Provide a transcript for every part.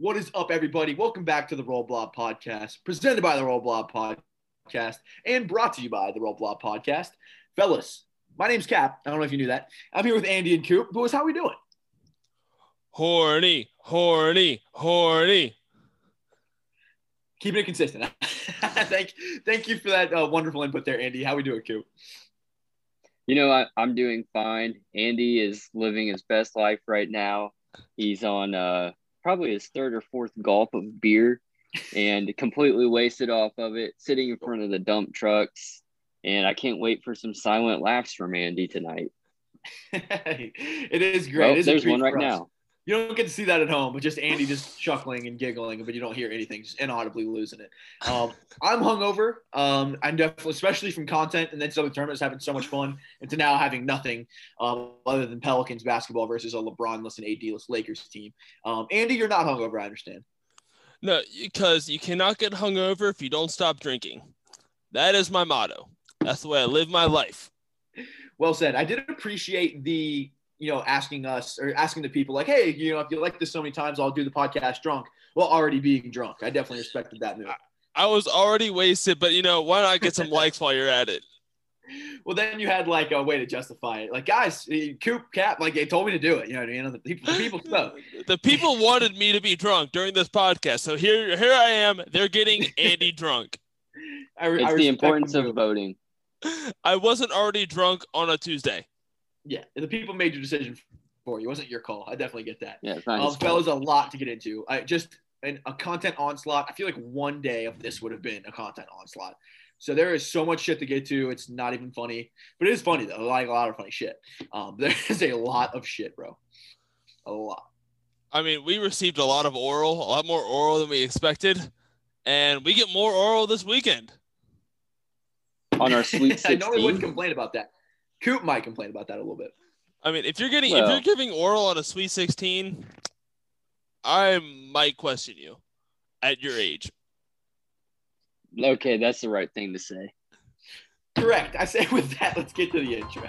What is up, everybody? Welcome back to the Roll Blob Podcast, presented by the Roll Blob Podcast and brought to you by the Roll Blob Podcast. Fellas, my name's Cap. I don't know if you knew that. I'm here with Andy and Coop. Boys, how we doing? Horny, horny, horny. Keeping it consistent. thank, thank you for that uh, wonderful input there, Andy. How we doing, Coop? You know, I, I'm doing fine. Andy is living his best life right now. He's on uh, probably his third or fourth gulp of beer and completely wasted off of it, sitting in front of the dump trucks. And I can't wait for some silent laughs from Andy tonight. it is great. Oh, it is there's one right now. You don't get to see that at home, but just Andy just chuckling and giggling, but you don't hear anything, just inaudibly losing it. Um, I'm hungover. Um, I'm definitely, especially from content and then some of the tournaments having so much fun, and to now having nothing um, other than Pelicans basketball versus a LeBron-less and AD-less Lakers team. Um, Andy, you're not hungover, I understand. No, because you cannot get hungover if you don't stop drinking. That is my motto. That's the way I live my life. Well said. I did appreciate the you know, asking us or asking the people like, hey, you know, if you like this so many times, I'll do the podcast drunk. Well, already being drunk. I definitely respected that move. I was already wasted, but you know, why not get some likes while you're at it? Well, then you had like a way to justify it. Like, guys, eh, Coop Cap, like they told me to do it. You know, you know, the people, the people stuff. the people wanted me to be drunk during this podcast, so here, here I am. They're getting Andy drunk. I, it's I the importance of voting. I wasn't already drunk on a Tuesday yeah, the people made your decision for you. It wasn't your call. I definitely get that. Yeah, um, fellas, a lot to get into. I just an, a content onslaught. I feel like one day of this would have been a content onslaught. So there is so much shit to get to. It's not even funny, but it is funny though. Like a lot of funny shit. Um, there is a lot of shit, bro. A lot. I mean, we received a lot of oral, a lot more oral than we expected, and we get more oral this weekend. On our sweet 16. I know we wouldn't complain about that. Coop might complain about that a little bit. I mean, if you're getting well, if you're giving oral on a Sweet 16, I might question you at your age. Okay, that's the right thing to say. Correct. I say with that, let's get to the intro.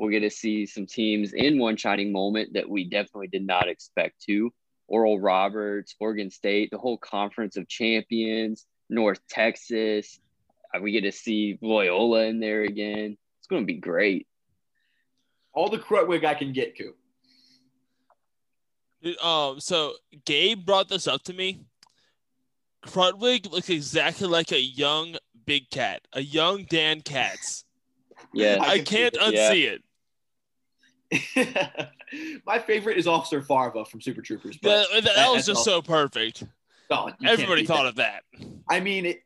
We'll going to see some teams in one shining moment that we definitely did not expect to. Oral Roberts, Oregon State, the whole conference of champions, North Texas. Uh, we get to see Loyola in there again. It's going to be great. All the Krutwig I can get, Coop. Um, so Gabe brought this up to me Krutwig looks exactly like a young Big Cat, a young Dan Katz. Yeah, I, I can't unsee it. My favorite is Officer Farva from Super Troopers. But that, that, that was just so perfect. Oh, Everybody thought that. of that. I mean, it,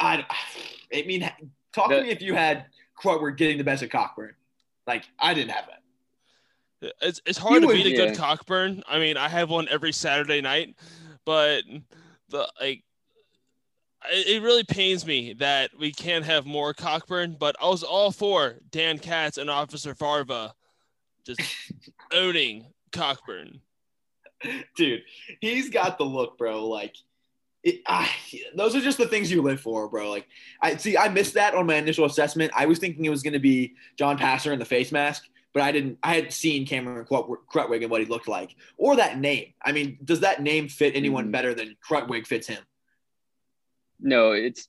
I, I mean, talk the, to me if you had Krutwig getting the best of Cockburn. Like I didn't have that. It's, it's hard to beat a good Cockburn. I mean, I have one every Saturday night, but the like it really pains me that we can't have more Cockburn, but I was all for Dan Katz and Officer Farva just owning Cockburn. Dude, he's got the look, bro. Like, it, I, those are just the things you live for, bro. Like, I see, I missed that on my initial assessment. I was thinking it was going to be John Passer in the face mask, but I didn't. I hadn't seen Cameron Krutwig and what he looked like, or that name. I mean, does that name fit anyone mm-hmm. better than Krutwig fits him? No, it's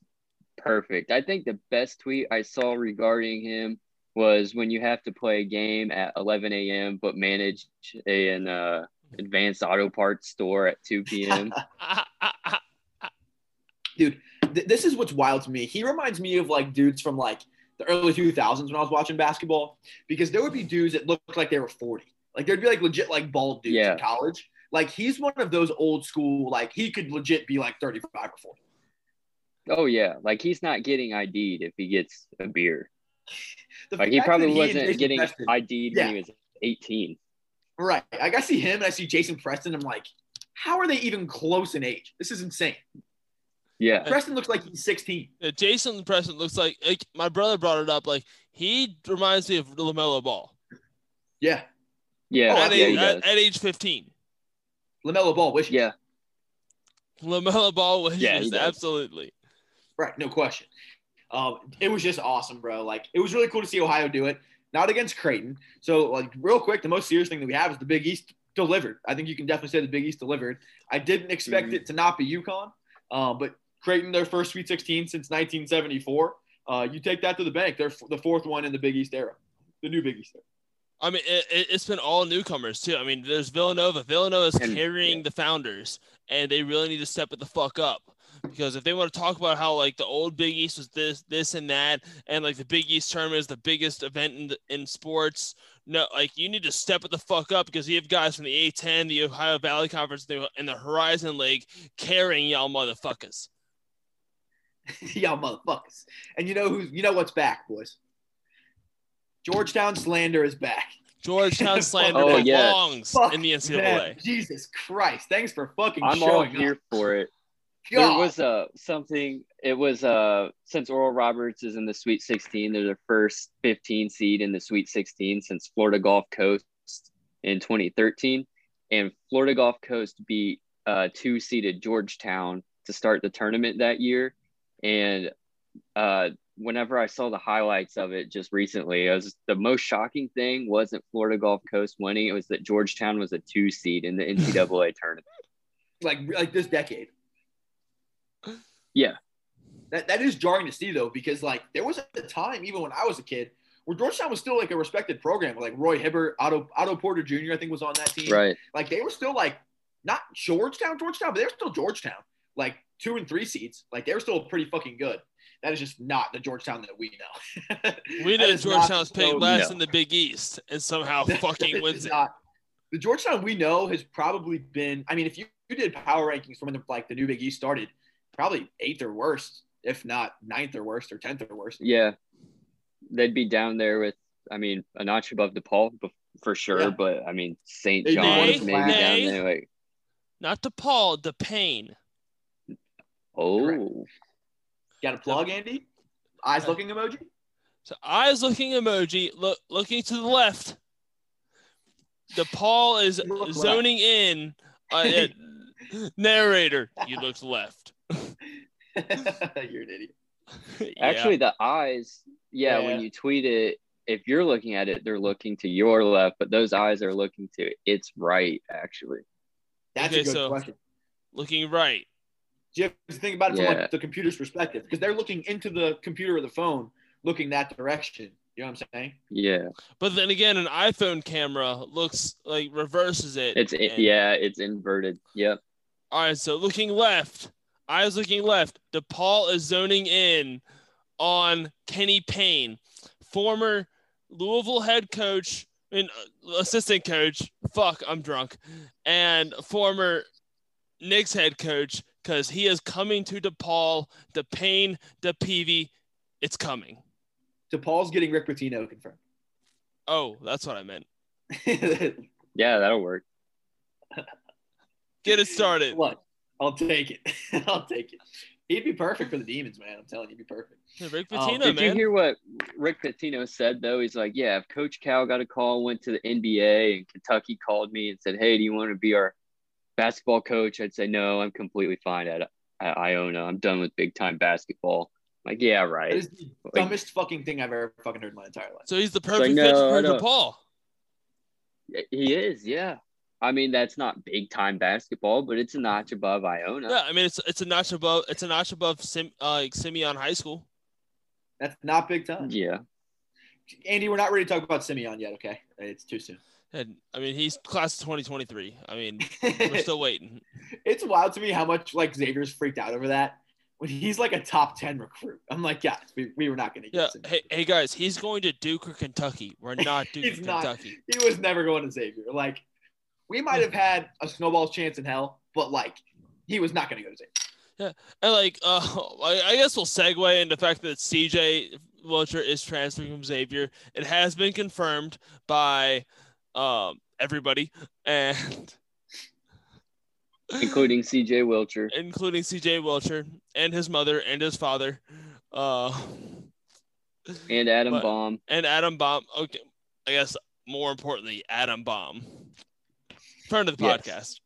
perfect. I think the best tweet I saw regarding him was when you have to play a game at 11 a.m. but manage an uh, advanced auto parts store at 2 p.m. Dude, th- this is what's wild to me. He reminds me of like dudes from like the early 2000s when I was watching basketball because there would be dudes that looked like they were 40. Like there'd be like legit like bald dudes Yeah. in college. Like he's one of those old school. Like he could legit be like 35 or 40. Oh yeah, like he's not getting ID'd if he gets a beer. The Like he probably that wasn't Jason getting Preston- ID'd Yeah. when he was 18. Right. Like I see him and I see Jason Preston. I'm like, how are they even close in age? This is insane. Yeah, Preston looks like he's 16. Yeah, Jason Preston looks like, like my brother brought it up. Like he reminds me of Lamelo Ball Yeah. yeah, at, yeah, age, at, at age 15. LaMelo Ball wishes. Yeah, Lamelo Ball was Yeah, he just does. absolutely. Right. No question. Um, it was just awesome, bro. Like it was really cool to see Ohio do it. Not against Creighton. So, like, real quick, the most serious thing that we have is the Big East delivered. I think you can definitely say the Big East delivered. I didn't expect Mhm. it to not be UConn, um, but Creighton, their first Sweet 16 since 1974. Uh, you take that to the bank. They're f- the fourth one in the Big East era, the new Big East era. I mean, it, it- it's been all newcomers too. I mean, there's Villanova. Villanova is And- carrying yeah. the founders, and they really need to step it the fuck up. Because if they want to talk about how like the old Big East was this, this, and that, and like the Big East tournament is the biggest event in the, in sports, no, like you need to step it the fuck up because you have guys from the A10, the Ohio Valley Conference, the- and the Horizon League carrying y'all motherfuckers. Y'all motherfuckers. And you know who's you know what's back, boys? Georgetown slander is back. Georgetown slander Oh, yeah. belongs Fuck in the NCAA. man. Jesus Christ. Thanks for fucking I'm all showing here up. for it. God. There was uh, something. It was uh, since Oral Roberts is in the Sweet 16, they're the first 15 seed in the Sweet 16 since Florida Gulf Coast in 2013, and Florida Gulf Coast beat uh, two seeded Georgetown to start the tournament that year. And uh, whenever I saw the highlights of it just recently, it was the most shocking thing wasn't Florida Gulf Coast winning; it was that Georgetown was a two seed in the NCAA tournament. like like this decade. Yeah. That that is jarring to see though, because like there was a time, even when I was a kid, where Georgetown was still like a respected program. Like Roy Hibbert, Otto Otto Porter Jr. I think was on that team. Right. Like they were still like not Georgetown, Georgetown, but they were still Georgetown. Like two and three seeds. Like they were still pretty fucking good. That is just not the Georgetown that we know. We know Georgetown's the picked Georgetown- last in the Big East and somehow fucking wins it. not- the Georgetown we know has probably been. I mean, if you, you did power rankings from when the, like the new Big East started, probably eighth or worst, if not ninth or worst or tenth or worst. Yeah, they'd be down there with. I mean, a notch above DePaul bef- for sure, Yeah. but I mean St. John's they- maybe down there. Like, Not DePaul, the pain. oh, Got a plug, Andy? Eyes looking emoji. So eyes looking emoji, look looking to the left. DePaul is You look left. zoning in. Uh, narrator, you looked left. You're an idiot. Yeah. actually, the eyes. Yeah, Yeah. when you tweet it, if you're looking at it, they're looking to your left, but those eyes are looking to its right. Actually, That's Okay, a good so- question. looking right. Do you have to think about it from like the computer's perspective? Because they're looking into the computer or the phone, looking that direction. You know what I'm saying? yeah, But then again, an iPhone camera looks like reverses it. it's and- yeah, it's inverted. Yep. All right, so looking left, eyes looking left. DePaul is zoning in on Kenny Payne, former Louisville head coach and uh, assistant coach. Fuck, I'm drunk, and former Knicks head coach because he is coming to DePaul. The Payne, the Peavy, it's coming. DePaul's getting Rick Pitino confirmed. Oh, that's what I meant. Yeah, that'll work. Get it started. Look, I'll take it. I'll take it. He'd be perfect for the Demons, man. I'm telling you, he'd be perfect. Rick Oh, Pitino, Did man. you hear what Rick Pitino said though? He's like, yeah, if Coach Cal got a call, went to the NBA, and Kentucky called me and said, hey, do you want to be our basketball coach? I'd say no, I'm completely fine at, at Iona. I'm done with big time basketball. like, yeah, right. is the dumbest fucking thing I've ever fucking heard in my entire life. so he's the perfect no, fit for know. DePaul. He is, yeah. I mean, that's not big time basketball, but it's a notch above Iona. Yeah, I mean it's it's a notch above it's a notch above Sim, uh, like Simeon High School. That's not big time. Yeah. Andy, we're not ready to talk about Simeon yet, okay? It's too soon. And I mean he's class of 2023. I mean we're still waiting. it's wild to me how much like Xavier's freaked out over that when he's like a top 10 recruit. I'm like, yeah, we, we were not going to get yeah. Hey, hey, guys, he's going to Duke or Kentucky. We're not Duke or not, Kentucky. He was never going to Xavier. Like, we might have had a snowball's chance in hell, but like, he was not going to go to Xavier. Yeah, and like, uh, I guess we'll segue into the fact that CJ Wilcher is transferring from Xavier. It has been confirmed by um, everybody, and including CJ Wilcher, including CJ Wilcher and his mother and his father, uh, and Adam but, Baum and Adam Baum. Okay, I guess more importantly, Adam Baum, friend of the yes. podcast.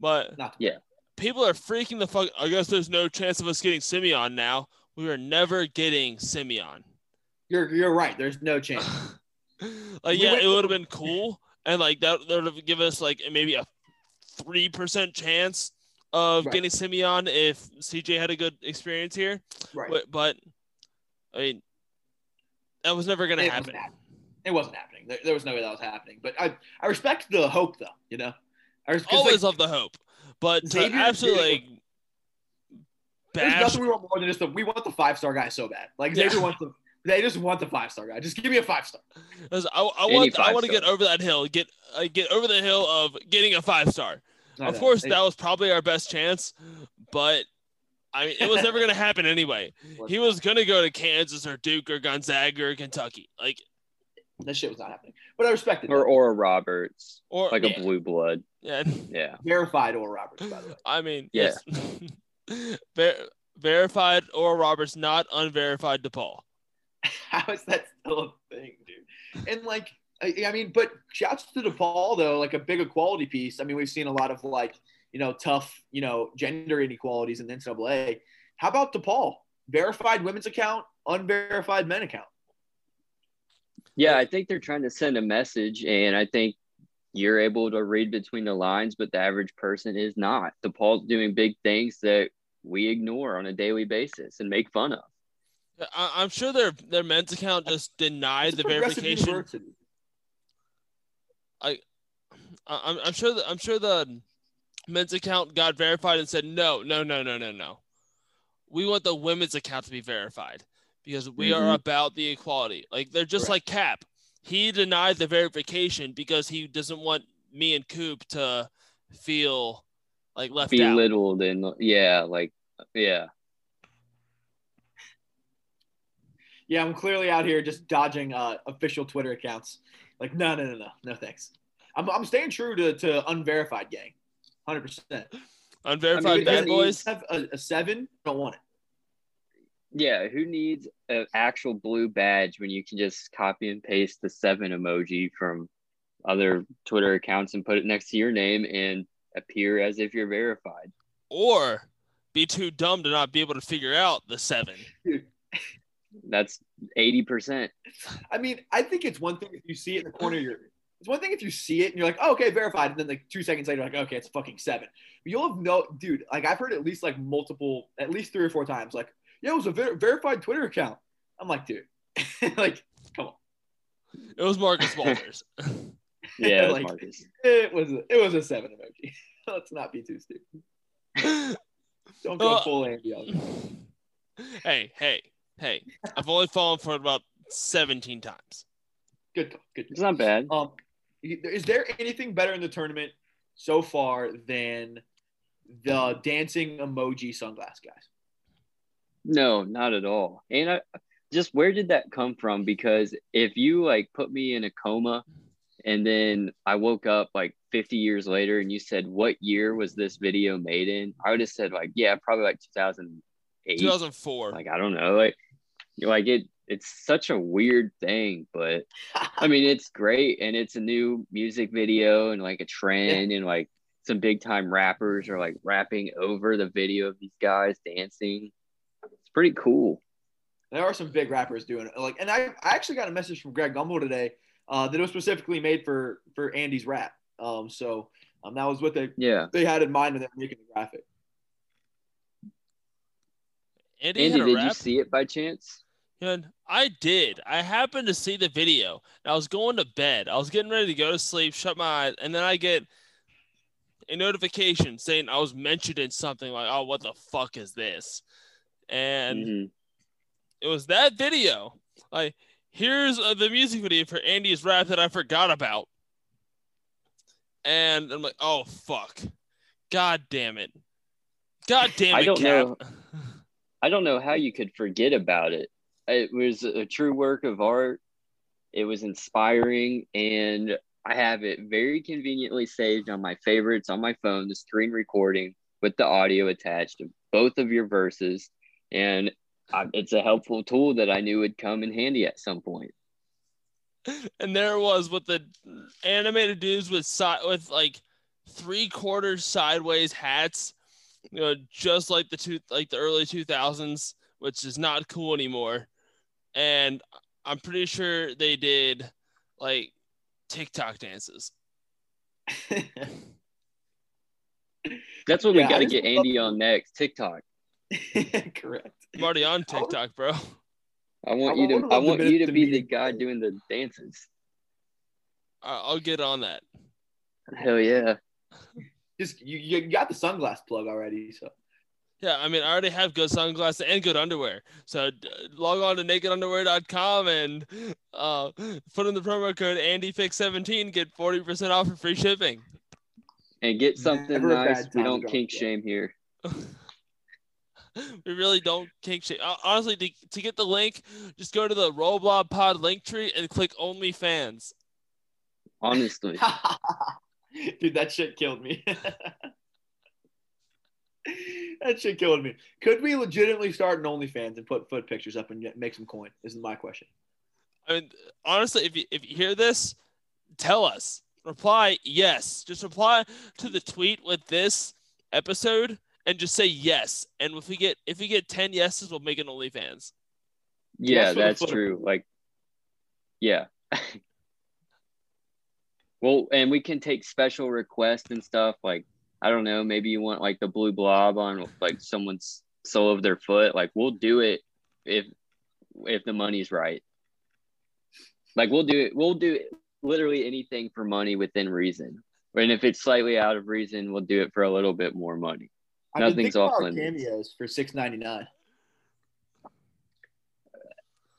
But Not, yeah, people are freaking the fuck. I guess there's no chance of us getting Simeon now. We are never getting Simeon. You're you're right. There's no chance. like, yeah, it would have been cool, and like that, that would have given us like maybe a three percent chance of right. getting Simeon if CJ had a good experience here. Right. But, but I mean, that was never going to happen. Wasn't it wasn't happening. There, there, was no way that was happening. But I, I respect the hope, though. You know, I always like, love the hope. But to absolutely like, bash. There's nothing we want more than just the we want the five star guy so bad. Like Xavier yeah. wants the they just want the five star guy. Just give me a five star. I, I want I want to get over that hill. Get uh, get over the hill of getting a five star. of course, that was probably our best chance, but I mean, it was never going to happen anyway. He was going to go to Kansas or Duke or Gonzaga or Kentucky. Like that shit was not happening. But I respect it. Or Oral Roberts, or like yeah. a blue blood. Yeah, yeah. Verified Oral Roberts, by the way. I mean, yeah. ver- verified Oral Roberts, not unverified DePaul. How is that still a thing, dude? And like, I, I mean, but shouts to DePaul though, like a big equality piece. I mean, we've seen a lot of like, you know, tough, you know, gender inequalities in the NCAA. How about DePaul? Verified women's account, unverified men account. Yeah, I think they're trying to send a message, and I think you're able to read between the lines, but the average person is not. DePaul's doing big things that we ignore on a daily basis and make fun of. I, am sure their their men's account just denied the verification. University. I, I'm, I'm sure that I'm sure the men's account got verified and said no, no, no, no, no, no. We want the women's account to be verified because we mm-hmm. are about the equality. Like they're just like Cap. He denied the verification because he doesn't want me and Coop to feel like left belittled out. and yeah, like yeah. Yeah, I'm clearly out here just dodging uh, official Twitter accounts. Like, no, no, no, no, no, thanks. I'm, I'm staying true to, to unverified gang, hundred percent. Unverified I mean, bad boys. Have a, a seven, don't want it. Yeah, who needs an actual blue badge when you can just copy and paste the seven emoji from other Twitter accounts and put it next to your name and appear as if you're verified? Or be too dumb to not be able to figure out the seven. That's 80%. I mean, I think it's one thing if you see it in the corner of your it's one thing if you see it and you're like, oh, okay, verified. And then like two seconds later, like, okay, it's fucking seven. But you'll have no, dude, like I've heard at least like multiple, at least three or four times, like, yeah, it was a ver- verified Twitter account. I'm like, dude, like, come on. It was Marcus Walters. yeah, it was like, Marcus. It was, a, it was a seven emoji. Let's not be too stupid. Don't go full Andy on Hey, hey, hey! I've only fallen for it about seventeen times. Good, good. It's not bad. Um, is there anything better in the tournament so far than the dancing emoji sunglass guys? No, not at all. And I just where did that come from? Because if you like put me in a coma and then I woke up like 50 years later and you said, What year was this video made in? I would have said, like, yeah, probably like 2008. 2004. Like, I don't know. Like, like it, it's such a weird thing, but I mean, it's great. And it's a new music video and like a trend and like some big time rappers are like rapping over the video of these guys dancing. It's pretty cool. There are some big rappers doing it. Like, and I, I actually got a message from Greg Gumbel today uh, that was specifically made for for Andy's rap. Um, so um, that was what they yeah they had in mind when they were making the graphic. Andy, Andy did rap? you see it by chance? And I did. I happened to see the video. I was going to bed. I was getting ready to go to sleep, shut my eyes, and then I get a notification saying I was mentioned in something like, "Oh, what the fuck is this?" And mm-hmm. it was that video. Like, here's uh, the music video for Andy's rap that I forgot about, and I'm like, "Oh fuck, god damn it, god damn it, I don't Cap. know. I don't know how you could forget about it. It was a true work of art. It was inspiring, and I have it very conveniently saved on my favorites on my phone, the screen recording with the audio attached to both of your verses. And I, it's a helpful tool that I knew would come in handy at some point. And there it was with the animated dudes with side with like three quarters sideways hats, you know, just like the two like the early two thousands, which is not cool anymore. And I'm pretty sure they did like TikTok dances. That's what yeah, we got to get Andy on next. TikTok. Correct. I'm already on TikTok, bro. I want I you to. I want you to be the guy doing the dances. I'll get on that. Hell yeah! Just you, you got the sunglass plug already, so. Yeah, I mean, I already have good sunglasses and good underwear. So uh, log on to nakedunderwear.com and uh, put in the promo code AndyFix17, get 40% off for free shipping. And get something Never nice. We don't kink shame here. we really don't kink shame. Honestly, to, to get the link, just go to the Roll Blob Pod link tree and click OnlyFans. Honestly. Dude, that shit killed me. that shit killed me. Could we legitimately start an OnlyFans and put foot pictures up and get, make some coin? Is my question. I mean, honestly, if you if you hear this, tell us. Reply yes. Just reply to the tweet with this episode and just say yes. And if we get if we get ten yeses, we'll make an OnlyFans. Yeah, that's true. Like, yeah. well, and we can take special requests and stuff like I don't know, maybe you want like the blue blob on like someone's sole of their foot. Like we'll do it if if the money's right. Like we'll do it. We'll do literally anything for money within reason. And if it's slightly out of reason, we'll do it for a little bit more money. I've Nothing's off limits. Cameos for six ninety nine.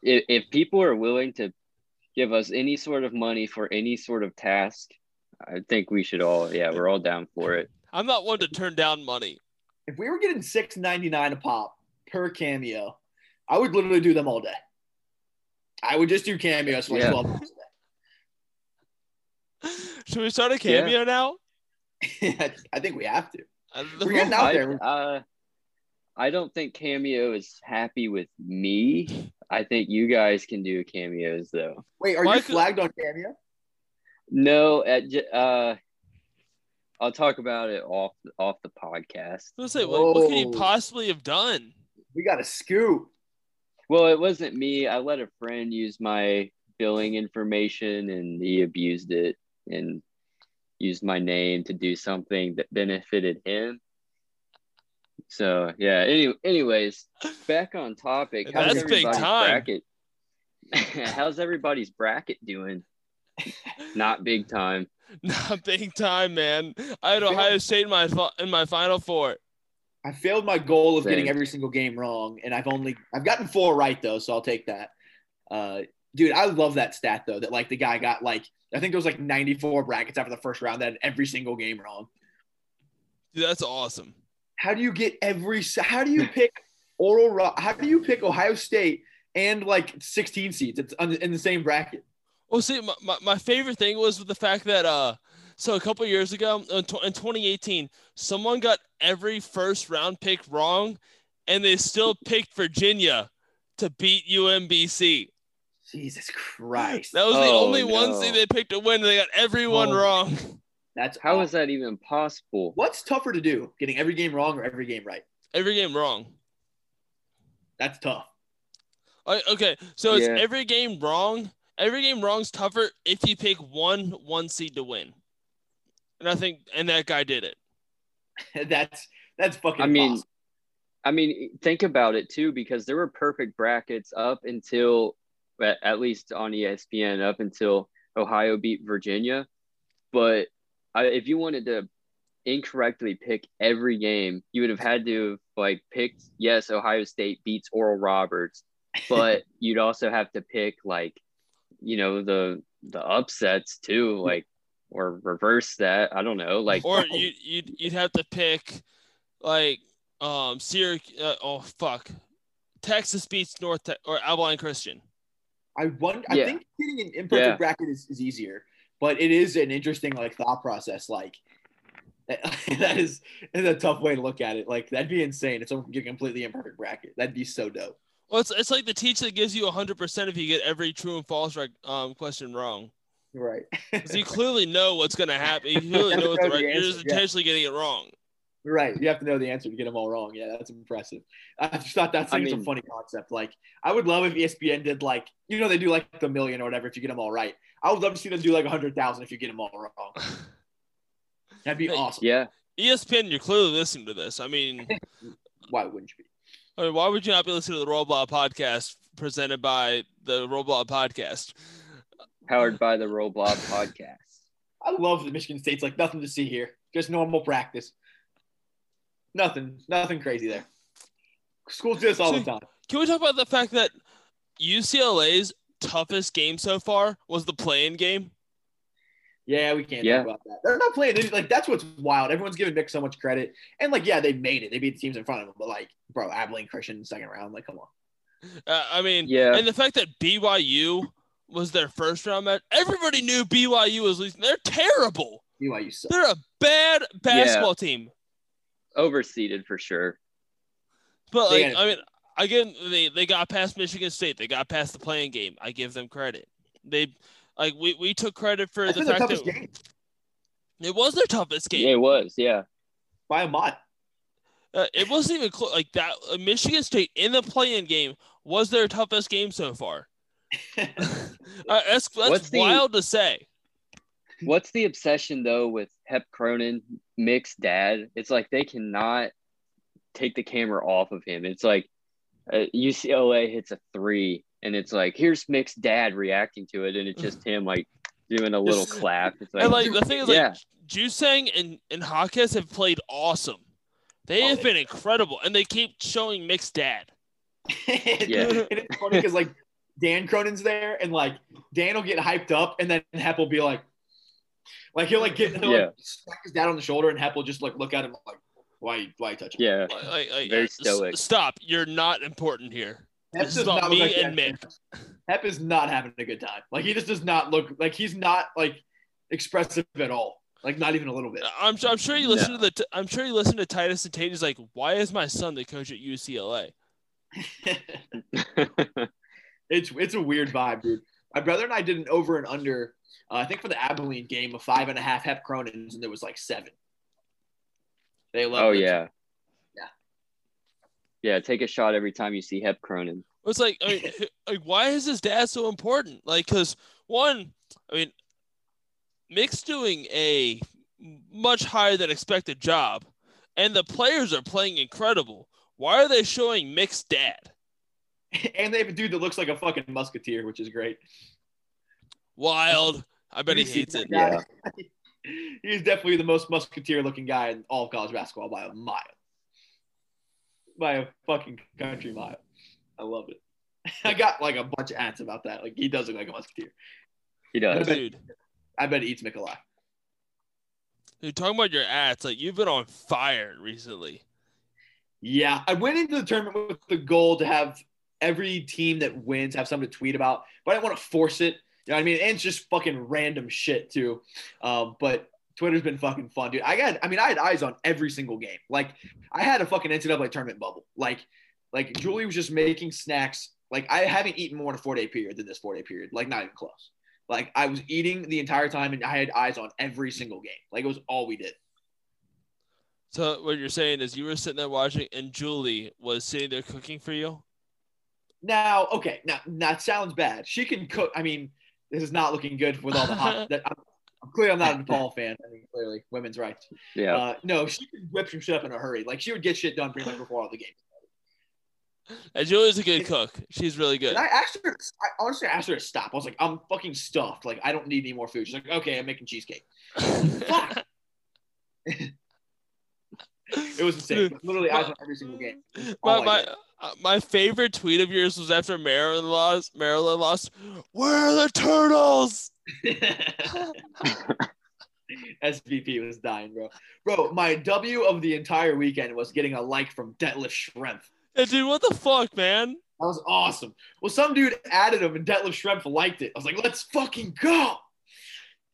If, if people are willing to give us any sort of money for any sort of task, I think we should all. Yeah, we're all down for it. I'm not one to turn down money. If we were getting six ninety nine a pop per cameo, I would literally do them all day. I would just do cameos for like yeah. 12 months a day. Should we start a cameo yeah. now? I think we have to. We're getting out there. Uh, I don't think Cameo is happy with me. I think you guys can do cameos though. Wait, are Why you flagged could... on Cameo? No, at uh, I'll talk about it off off the podcast. I was say, what, what could he possibly have done? We got a scoop. Well, it wasn't me. I let a friend use my billing information, and he abused it and used my name to do something that benefited him. So yeah. Any, anyways, back on topic. How's That's big time. Bracket? How's everybody's bracket doing? Not big time. Not big time, man. I had Ohio State in my in my final four. I failed my goal of Same. getting every single game wrong, and I've only I've gotten four right though, so I'll take that. Uh, dude, I love that stat though. That like the guy got like I think there was like 94 brackets after the first round that had every single game wrong. Dude, that's awesome. How do you get every? How do you pick Oral? Rock? How do you pick Ohio State and like 16 seeds? It's in the same bracket. Well, see, my, my, my favorite thing was with the fact that uh, so a couple years ago in, in 2018, someone got every first round pick wrong, and they still picked Virginia to beat UMBC. Jesus Christ! That was the oh, only no. one seed they picked to win. They got everyone oh. wrong. That's how awesome. is that even possible? What's tougher to do, getting every game wrong or every game right? Every game wrong. That's tough. Uh, okay, so yeah. it's every game wrong, every game wrong's tougher if you pick one one seed to win. And I think and that guy did it. that's that's fucking I mean I mean think about it too because there were perfect brackets up until at least on ESPN up until Ohio beat Virginia. But I, if you wanted to incorrectly pick every game, you would have had to have like picked yes, Ohio State beats Oral Roberts, but you'd also have to pick like, you know, the the upsets too, like or reverse that. I don't know, like or you you'd you'd have to pick like um Syracuse. Uh, oh fuck, Texas beats North Te- or Abilene Christian. I wonder. Yeah. I think getting an imperfect yeah. bracket is, is easier, but it is an interesting like thought process. Like that is, is a tough way to look at it. Like that'd be insane if someone could get completely imperfect bracket. That'd be so dope. Well, it's, it's like the teacher that gives you 100% if you get every true and false um, question wrong. Right. Because you clearly know what's going to happen. You clearly know what the right. You're just intentionally yeah. getting it wrong. Right. You have to know the answer to get them all wrong. Yeah, that's impressive. I just thought that's I mean, a funny concept. Like, I would love if ESPN did like, you know, they do like the million or whatever if you get them all right. I would love to see them do like a hundred thousand if you get them all wrong. That'd be awesome. Yeah. ESPN, you're clearly listening to this. I mean, why wouldn't you be? I mean, why would you not be listening to the Roll podcast presented by the Roll podcast? Powered by the Roll podcast. I love the Michigan State's like nothing to see here. Just normal practice. Nothing, nothing crazy there. Schools do this all so, the time. Can we talk about the fact that UCLA's toughest game so far was the play-in game? Yeah, we can't yeah. talk about that. They're not playing. They're, like that's what's wild. Everyone's giving Mick so much credit, and like, yeah, they made it. They beat the teams in front of them, but like, bro, Abilene Christian second round. Like, come on. Uh, I mean, yeah, and the fact that BYU was their first round match, everybody knew BYU was losing. They're terrible. BYU sucks. They're a bad basketball yeah. team. Overseeded for sure. But like, I mean, again, they they got past Michigan State. They got past the play-in game. I give them credit. They like we, we took credit for the fact that game. it was their toughest game. Yeah, it was. Yeah, by a lot. Uh, it wasn't even close. Like that, uh, Michigan State in the play-in game was their toughest game so far. uh, that's that's wild the, to say. What's the obsession though with Hep Cronin, Mick's dad? It's like they cannot take the camera off of him. It's like uh, UCLA hits a three and it's like here's Mick's dad reacting to it, and it's just him like doing a little clap. It's like, and like the thing is, yeah. like Juzang and and Jaquez have played awesome. They oh, have been incredible, and they keep showing Mick's dad. yeah, and it's funny because like Dan Cronin's there, and like Dan will get hyped up, and then Hep will be like, like he'll like get he'll, yeah. like smack his dad on the shoulder, and Hep will just like look at him like, why why touch him? Yeah, like, like, very stoic. Stop! You're not important here. Hep this is about me like and Mick. Hep is not having a good time. Like he just does not look like he's not like expressive at all. Like not even a little bit. I'm, I'm sure you listen no. to the. I'm sure you listen to Titus and Tate. He's like, why is my son the coach at UCLA? it's it's a weird vibe, dude. My brother and I did an over and under. Uh, I think for the Abilene game of five and a half Hep Cronins, and there was like seven. They love. Oh yeah. Yeah, Yeah, take a shot every time you see Hep Cronin. It's like, I mean, like, why is his dad so important? Like, because one, I mean, Mick's doing a much higher than expected job, and the players are playing incredible. Why are they showing Mick's dad? And they have a dude that looks like a fucking musketeer, which is great. Wild. I bet he hates it. Yeah. He's definitely the most musketeer looking guy in all of college basketball by a mile by a fucking country mile. I love it. I got like a bunch of ants about that. Like he does look like a musketeer. He does, I bet, dude. I bet he eats Mikolai. Dude, talking about your ads, like you've been on fire recently. Yeah, I went into the tournament with the goal to have every team that wins have something to tweet about, but I didn't want to force it. You know what I mean? And it's just fucking random shit too. Um, but Twitter's been fucking fun, dude. I got, I mean, I had eyes on every single game. Like, I had a fucking NCAA tournament bubble. Like, like Julie was just making snacks. Like, I haven't eaten more in a four day period than this four day period. Like, not even close. Like, I was eating the entire time, and I had eyes on every single game. Like, it was all we did. So what you're saying is you were sitting there watching, and Julie was sitting there cooking for you. Now, okay, now that sounds bad. She can cook. I mean, this is not looking good with all the hot. that, I'm, I'm clearly I'm not a DePaul fan. I mean, clearly women's rights. Yeah. Uh, no, she could whip some shit up in a hurry. Like she would get shit done pretty much before all the games. And Julie's a good cook. She's really good. And I asked her. I honestly asked her to stop. I was like, I'm fucking stuffed. Like I don't need any more food. She's like, okay, I'm making cheesecake. Fuck. It was insane. Literally, eyes on every single game. My my, uh, my favorite tweet of yours was after Maryland lost. Maryland lost. Where are the turtles? SVP was dying, bro. Bro, my W of the entire weekend was getting a like from Detlef Schrempf. Hey, dude, what the fuck, man? That was awesome. Well, some dude added him and Detlef Schrempf liked it. I was like, let's fucking go.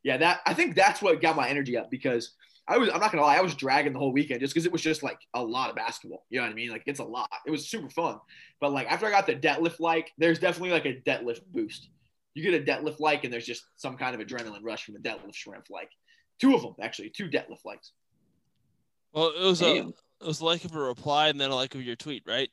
Yeah, that I think that's what got my energy up because I was I'm not gonna lie, I was dragging the whole weekend just because it was just like a lot of basketball. You know what I mean? Like it's a lot. It was super fun. But like after I got the Detlef like, there's definitely like a Detlef boost. You get a Detlef like, and there's just some kind of adrenaline rush from the Detlef Schrempf like. Two of them actually, two Detlef likes. Well, it was Damn. a it was like of a reply and then a like of your tweet, right?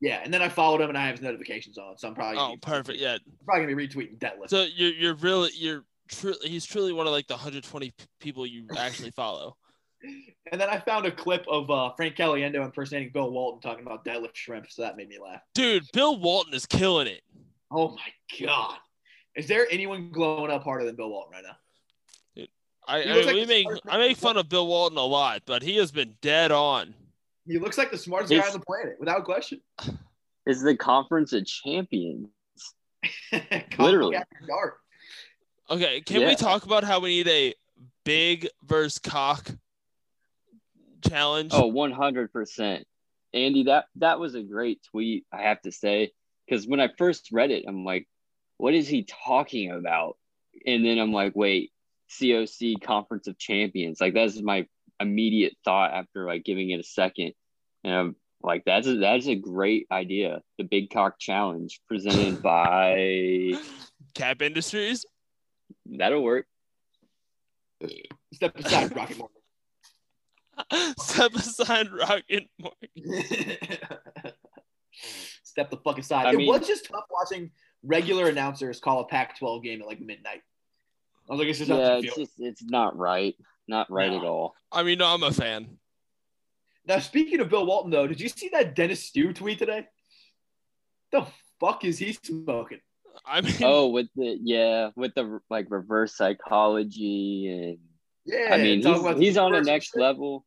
Yeah, and then I followed him and I have his notifications on, so I'm probably oh perfect. Yeah, I'm probably gonna be retweeting Detlef. So you're you're really you're truly he's truly one of like the 120 people you actually follow. And then I found a clip of uh, Frank Caliendo impersonating Bill Walton talking about Detlef Schrempf, so that made me laugh. Dude, Bill Walton is killing it. Oh my god, is there anyone glowing up harder than Bill Walton right now? Dude, I, I mean, like we make I make fun of Bill Walton a lot, but he has been dead on. He looks like the smartest it's, guy on the planet, without question. Is the conference of champions? Literally. Okay, can yeah. we talk about how we need a big versus cock challenge? Oh, 100%. Andy, that that was a great tweet, I have to say, because when I first read it, I'm like, what is he talking about? And then I'm like, wait, COC Conference of Champions. Like that's my immediate thought after like giving it a second. And I'm like, that's a, that's a great idea. The Big Cock Challenge presented by Cap Industries. That'll work. Step aside, Rocket Mortgage. Step aside, Rocket Mortgage. Step the fuck aside. I it mean, was just tough watching regular announcers call a Pac-12 game at like midnight. I was like, it's just yeah, it's just it's not right, not right no. at all. I mean, no, I'm a fan. Now, speaking of Bill Walton, though, did you see that Dennis Stew tweet today? The fuck is he smoking? I mean, oh, with the yeah, with the like reverse psychology and yeah, I mean, he's, he's on the next shit. level.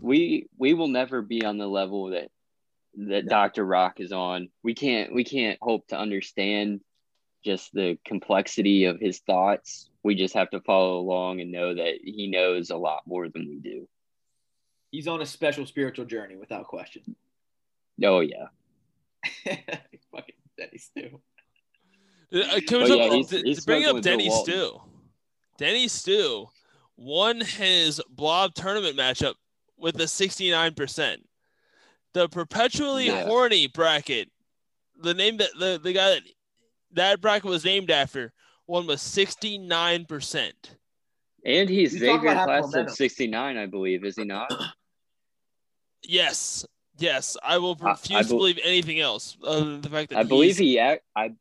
We we will never be on the level that that no. Dr. Rock is on. We can't we can't hope to understand just the complexity of his thoughts. We just have to follow along and know that he knows a lot more than we do. He's on a special spiritual journey without question. Oh yeah. Fucking Denny Stew. Uh, can we yeah, he's, he's bring up Denny Stew? Denny Stew won his blob tournament matchup with a 69%. The perpetually yeah. horny bracket, the name that the, the guy that that bracket was named after, won with 69%. And he's you Xavier class of 69, I believe, is he not? yes. Yes. I will refuse I, I be- to believe anything else other than the fact that I believe he I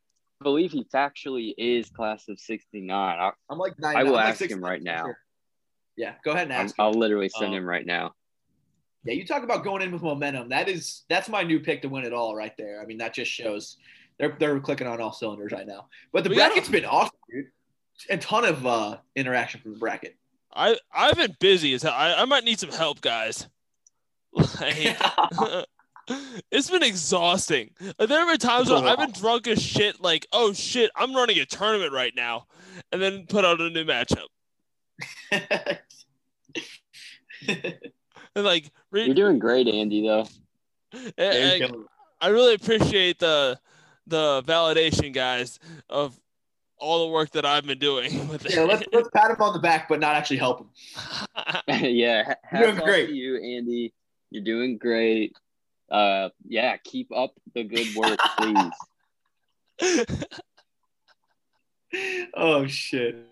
believe he factually is class of 69. I, am like nine, I will I'm ask like him right now. Sure. Yeah, go ahead and ask. I'll, I'll literally send um, him right now. Yeah, you talk about going in with momentum. That is that's my new pick to win it all right there. I mean, that just shows they're they're clicking on all cylinders right now. But the we bracket's been awesome, dude. A ton of uh, interaction from the bracket. I I've been busy as hell. I, I might need some help, guys. Like, it's been exhausting. There have been times where I've been drunk as shit, like, oh shit, I'm running a tournament right now, and then put out a new matchup. and like re- you're doing great, Andy. Though. And, and I really appreciate the the validation, guys, of all the work that I've been doing with it. Yeah, let's, let's pat him on the back, but not actually help him. yeah, you're doing great, you Andy. You're doing great. Uh, yeah, keep up the good work, please. oh shit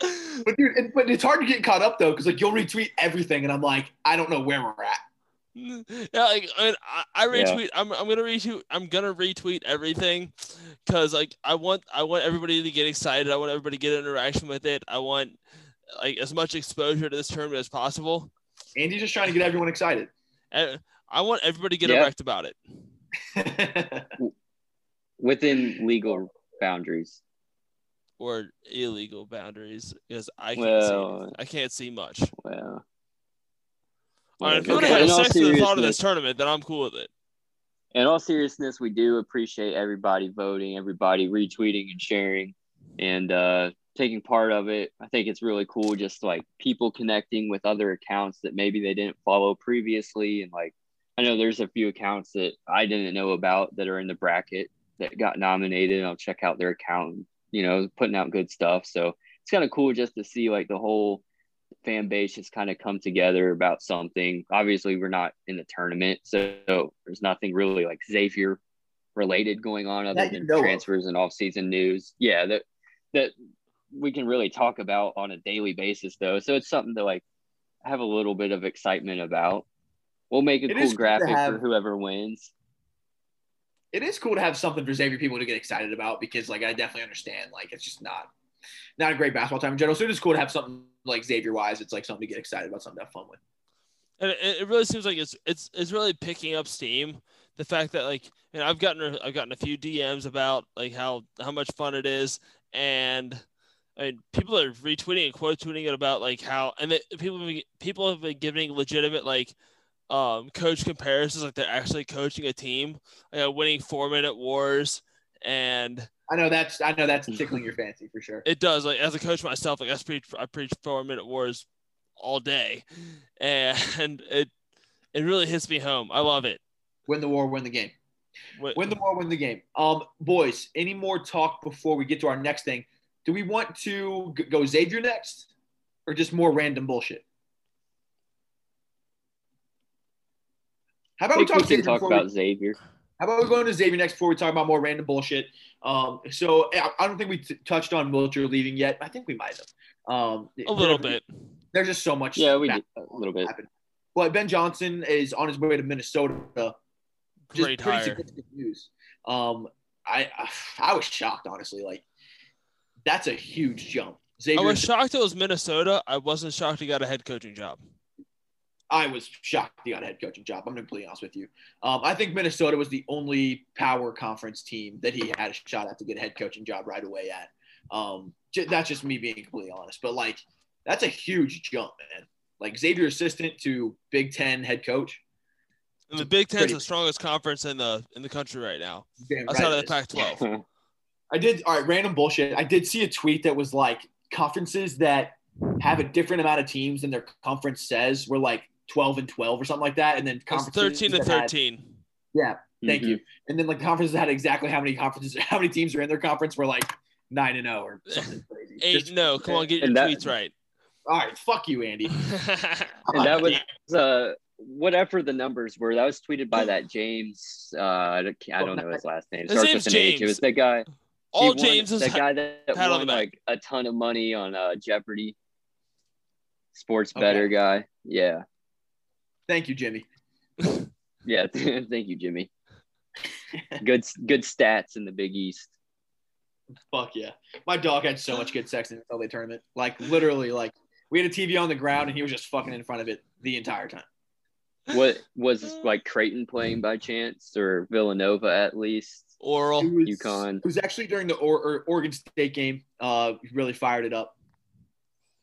but dude, but it's hard to get caught up though, because like you'll retweet everything, and I'm like, I don't know where we're at. Yeah, like I, I retweet. Yeah. I'm, I'm gonna retweet. I'm gonna retweet everything, cause like I want I want everybody to get excited. I want everybody to get interaction with it. I want like as much exposure to this tournament as possible. Andy's just trying to get everyone excited. And I want everybody to get yeah. erect about it. Within legal boundaries or illegal boundaries because I can't well, see I can't see much. Well, Right, if you okay. have sex with the thought of this tournament, then I'm cool with it. In all seriousness, we do appreciate everybody voting, everybody retweeting and sharing, and uh, taking part of it. I think it's really cool, just like people connecting with other accounts that maybe they didn't follow previously, and like I know there's a few accounts that I didn't know about that are in the bracket that got nominated. I'll check out their account, you know, putting out good stuff. So it's kind of cool just to see like the whole fan base just kind of come together about something. Obviously, we're not in the tournament, so there's nothing really like Xavier related going on other than transfers of. and off-season news. Yeah, that that we can really talk about on a daily basis though. So it's something to like have a little bit of excitement about. We'll make a it cool graphic have, for whoever wins. It is cool to have something for Xavier people to get excited about because like I definitely understand like it's just not not a great basketball time in general. So it is cool to have something like Xavier wise. It's like something to get excited about, something to have fun with. And it, it really seems like it's it's it's really picking up steam. The fact that like, and I've gotten I've gotten a few DMs about like how how much fun it is, and I mean, people are retweeting and quote tweeting it about like how, and that people people have been giving legitimate like um coach comparisons, like they're actually coaching a team, like, winning four minute wars, and I know that's I know that's tickling your fancy for sure. It does. Like as a coach myself, like I preach I preach four minute wars all day, and it it really hits me home. I love it. Win the war, win the game. Win, win the war, win the game. Um, boys, any more talk before we get to our next thing? Do we want to go Xavier next, or just more random bullshit? How about we talk, we talk about we, Xavier? How about we go into Xavier next before we talk about more random bullshit? Um, so I don't think we t- touched on Wilcher leaving yet. I think we might have. Um, a little bit. There's just so much. Yeah, we did a little bit. Happen. But Ben Johnson is on his way to Minnesota. Just Great pretty hire. significant news. Um, I I was shocked honestly. Like that's a huge jump. Xavier I was shocked it was Minnesota. I wasn't shocked he got a head coaching job. I was shocked he got a head coaching job. I'm completely honest with you. Um, I think Minnesota was the only power conference team that he had a shot at to get a head coaching job right away at. Um, that's just me being completely honest. But like, that's a huge jump, man. Like Xavier assistant to Big Ten head coach. And the Big Ten's the strongest conference in the in the country right now. Outside right of the Pac-12. I did all right. Random bullshit. I did see a tweet that was like conferences that have a different amount of teams than their conference says were like 12 and 12 or something like that. And then conferences 13 to 13. Had, yeah. Thank mm-hmm. you. And then like conferences had exactly how many conferences, how many teams are in their conference were like nine and 0 or something crazy. Eight, Just, no, come on, get your that, tweets right. All right. Fuck you, Andy. and that was, uh, whatever the numbers were, that was tweeted by that James. Uh, I don't know his last name. Starts with an James. H. It was that guy. All James is the guy that, that won like a ton of money on uh, Jeopardy. Sports okay. better guy. Yeah. Thank you, Jimmy. yeah, thank you, Jimmy. good good stats in the Big East. Fuck yeah. My dog had so much good sex in the LA tournament. Like literally, like we had a TV on the ground and he was just fucking in front of it the entire time. What was like Creighton playing by chance or Villanova at least? Oral it was, UConn. It was actually during the or- or Oregon State game. Uh, really fired it up.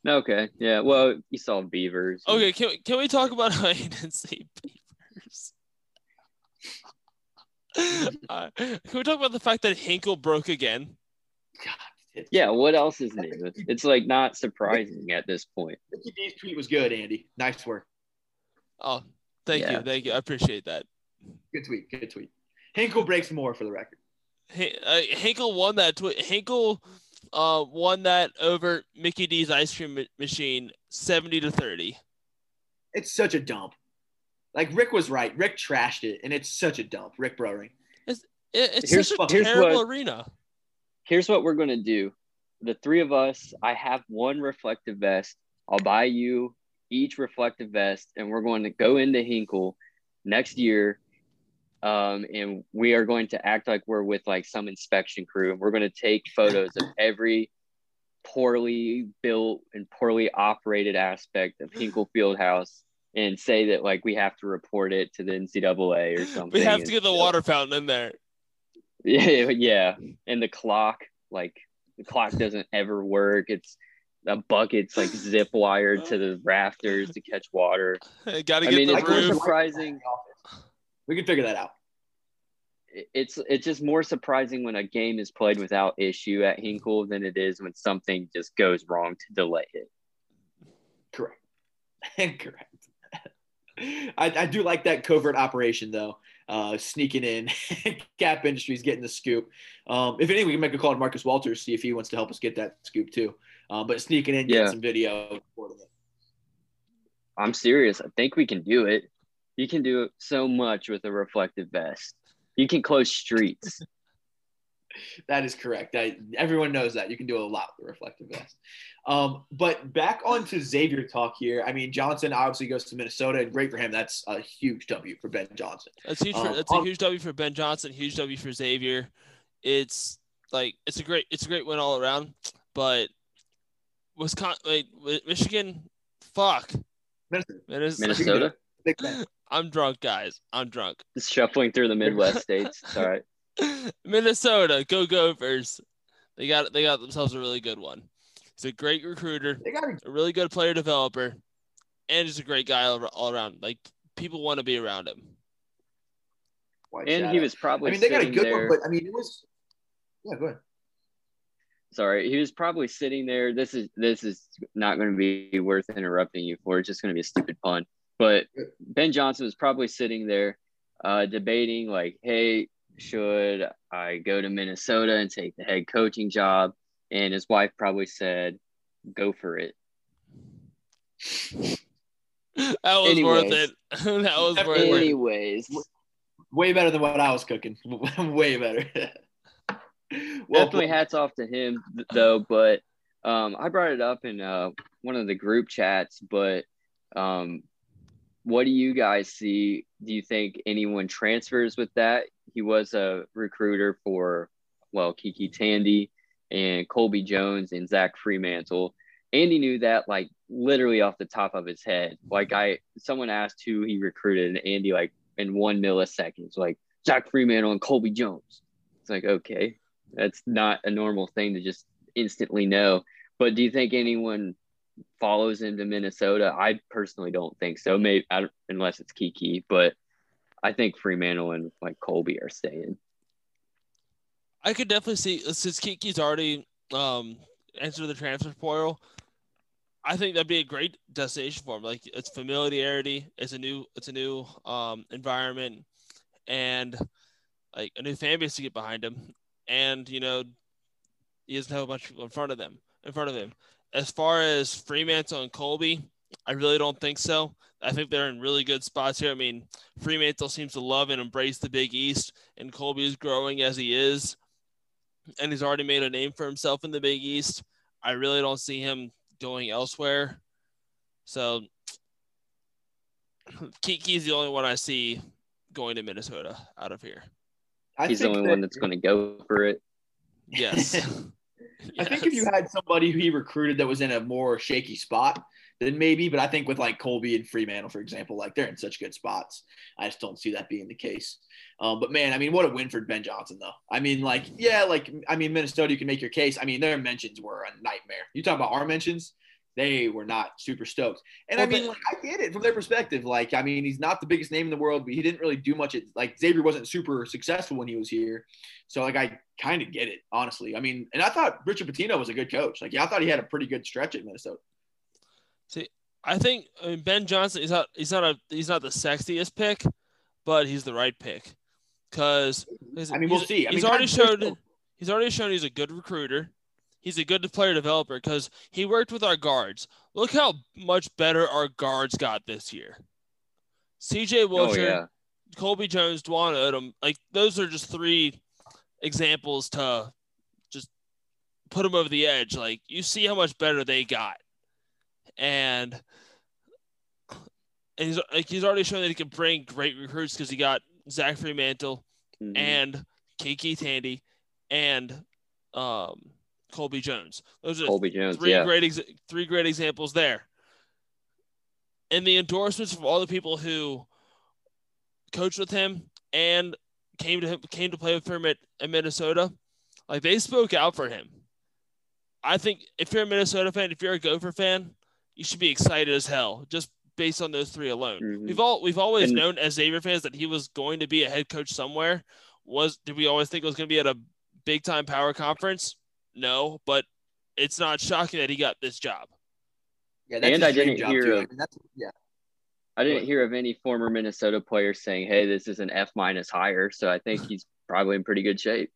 Okay. Yeah. Well, you saw Beavers. Okay. Can we, can we talk about how you didn't see Beavers? uh, can we talk about the fact that Hinkle broke again? God, yeah. What else is new? It's like not surprising at this point. Mickey D's tweet was good, Andy. Nice work. Oh, thank yeah. you. Thank you. I appreciate that. Good tweet. Good tweet. Hinkle breaks more for the record. H- uh, Hinkle won that tweet. Hinkle uh, won that over Mickey D's ice cream machine 70 to 30. It's such a dump. Like Rick was right. Rick trashed it, and it's such a dump. Rick Broering. It's, it's here's, such a terrible what, arena. Here's what we're gonna do. The three of us. I have one reflective vest. I'll buy you each reflective vest, and we're going to go into Hinkle next year um, and we are going to act like we're with like some inspection crew and we're going to take photos of every poorly built and poorly operated aspect of Hinkle Fieldhouse and say that like we have to report it to the NCAA or something. We have to get the water fountain in there. Yeah, yeah, and the clock, like the clock doesn't ever work. It's a bucket's like zip wired to the rafters to catch water. Got to get mean, the it's roof. surprising. We can figure that out. It's it's just more surprising when a game is played without issue at Hinkle than it is when something just goes wrong to delay it. Correct. Correct. I, I do like that covert operation though, uh, sneaking in. Cap Industries getting the scoop. Um, if anything, we can make a call to Marcus Walters see if he wants to help us get that scoop too. Uh, but sneaking in, getting Yeah. some video. I'm serious. I think we can do it. You can do so much with a reflective vest. You can close streets. That is correct. I, everyone knows that you can do a lot with the reflective vest. Um, but back onto Xavier talk here. I mean, Johnson obviously goes to Minnesota, and great for him. That's a huge W for Ben Johnson. That's huge. For, Um, that's a huge W for Ben Johnson. Huge W for Xavier. It's like it's a great it's a great win all around. But Wisconsin, wait, Michigan, fuck. Minnesota. Minnesota, Big fan. I'm drunk, guys. I'm drunk. just shuffling through the Midwest states. It's all right. Minnesota, go Gophers. They got they got themselves a really good one. He's a great recruiter, They got a really good player developer, and he's a great guy all, all around. Like people want to be around him. White And he Shadow. was probably I mean, they got a good there. one, but I mean, it was. Yeah, go ahead. sorry, he was probably sitting there. This is this is not going to be worth interrupting you for. It's just going to be a stupid pun. But Ben Johnson was probably sitting there, uh, debating like, "Hey, should I go to Minnesota and take the head coaching job?" And his wife probably said, "Go for it." That was worth it. that was worth it. Anyways, Way better than what I was cooking. Way better. well, definitely hats off to him though but um, i brought it up in uh, one of the group chats but um, what do you guys see? Do you think anyone transfers with that? He was a recruiter for well kyky tandy and colby jones and zach freemantle. Andy knew that like literally off the top of his head. Like i someone asked who he recruited and andy like in one millisecond like zach freemantle and colby jones. It's like okay that's not a normal thing to just instantly know. But do you think anyone follows him to Minnesota? I personally don't think so. Maybe unless it's KyKy, but I think Freemantle and like Colby are staying. I could definitely see since KyKy's already um entered the transfer portal. I think that'd be a great destination for him. Like it's familiarity, it's a new it's a new um environment and like a new fan base to get behind him. And you know, he doesn't have much in front of them in front of him. As far as Freemantle and Colby, I really don't think so. I think they're in really good spots here. I mean, Freemantle seems to love and embrace the Big East, and Colby is growing as he is and he's already made a name for himself in the Big East. I really don't see him going elsewhere. So KyKy's the only one I see going to Minnesota out of here. I He's the only that- one that's going to go for it. Yes. I think if you had somebody who he recruited that was in a more shaky spot, then maybe. But I think with like Colby and Freemantle, for example, like they're in such good spots. I just don't see that being the case. Um, but man, I mean, what a win for Ben Johnson, though. I mean, like, yeah, like I mean, Minnesota, you can make your case. I mean, their mentions were a nightmare. You talk about our mentions. They were not super stoked. And I mean, but- like, I get it from their perspective. Like, I mean, he's not the biggest name in the world, but he didn't really do much. At, like, Xavier wasn't super successful when he was here. So, like, I kind of get it, honestly. I mean, and I thought Richard Pitino was a good coach. Like, yeah, I thought he had a pretty good stretch at Minnesota. See, I think I mean, Ben Johnson. is not. He's not a. He's not the sexiest pick, but he's the right pick. Because I mean, we'll see. I he's mean, already time's showed. He's already shown he's a good recruiter. He's a good player developer because he worked with our guards. Look how much better our guards got this year. C.J. Oh yeah, Colby Jones, Dwon Odom, like those are just three examples to just put them over the edge. Like you see how much better they got, and and he's like he's already shown that he can bring great recruits because he got Zach Freemantle Mhm. and KyKy Tandy and um, Colby Jones. Those are Colby Jones. three Yeah, great ex- three great examples there. And the endorsements from all the people who coached with him and came to him came to play with him at, at Minnesota, like they spoke out for him. I think if you're a Minnesota fan, if you're a Gopher fan, you should be excited as hell just based on those three alone. Mm-hmm. We've all we've always and, known as Xavier fans that he was going to be a head coach somewhere. Was did we always think it was going to be at a big time power conference? No, but it's not shocking that he got this job. Yeah, and I didn't hear of, I mean, yeah. I didn't hear of any former Minnesota player saying, "Hey, this is an F minus hire." So I think he's probably in pretty good shape.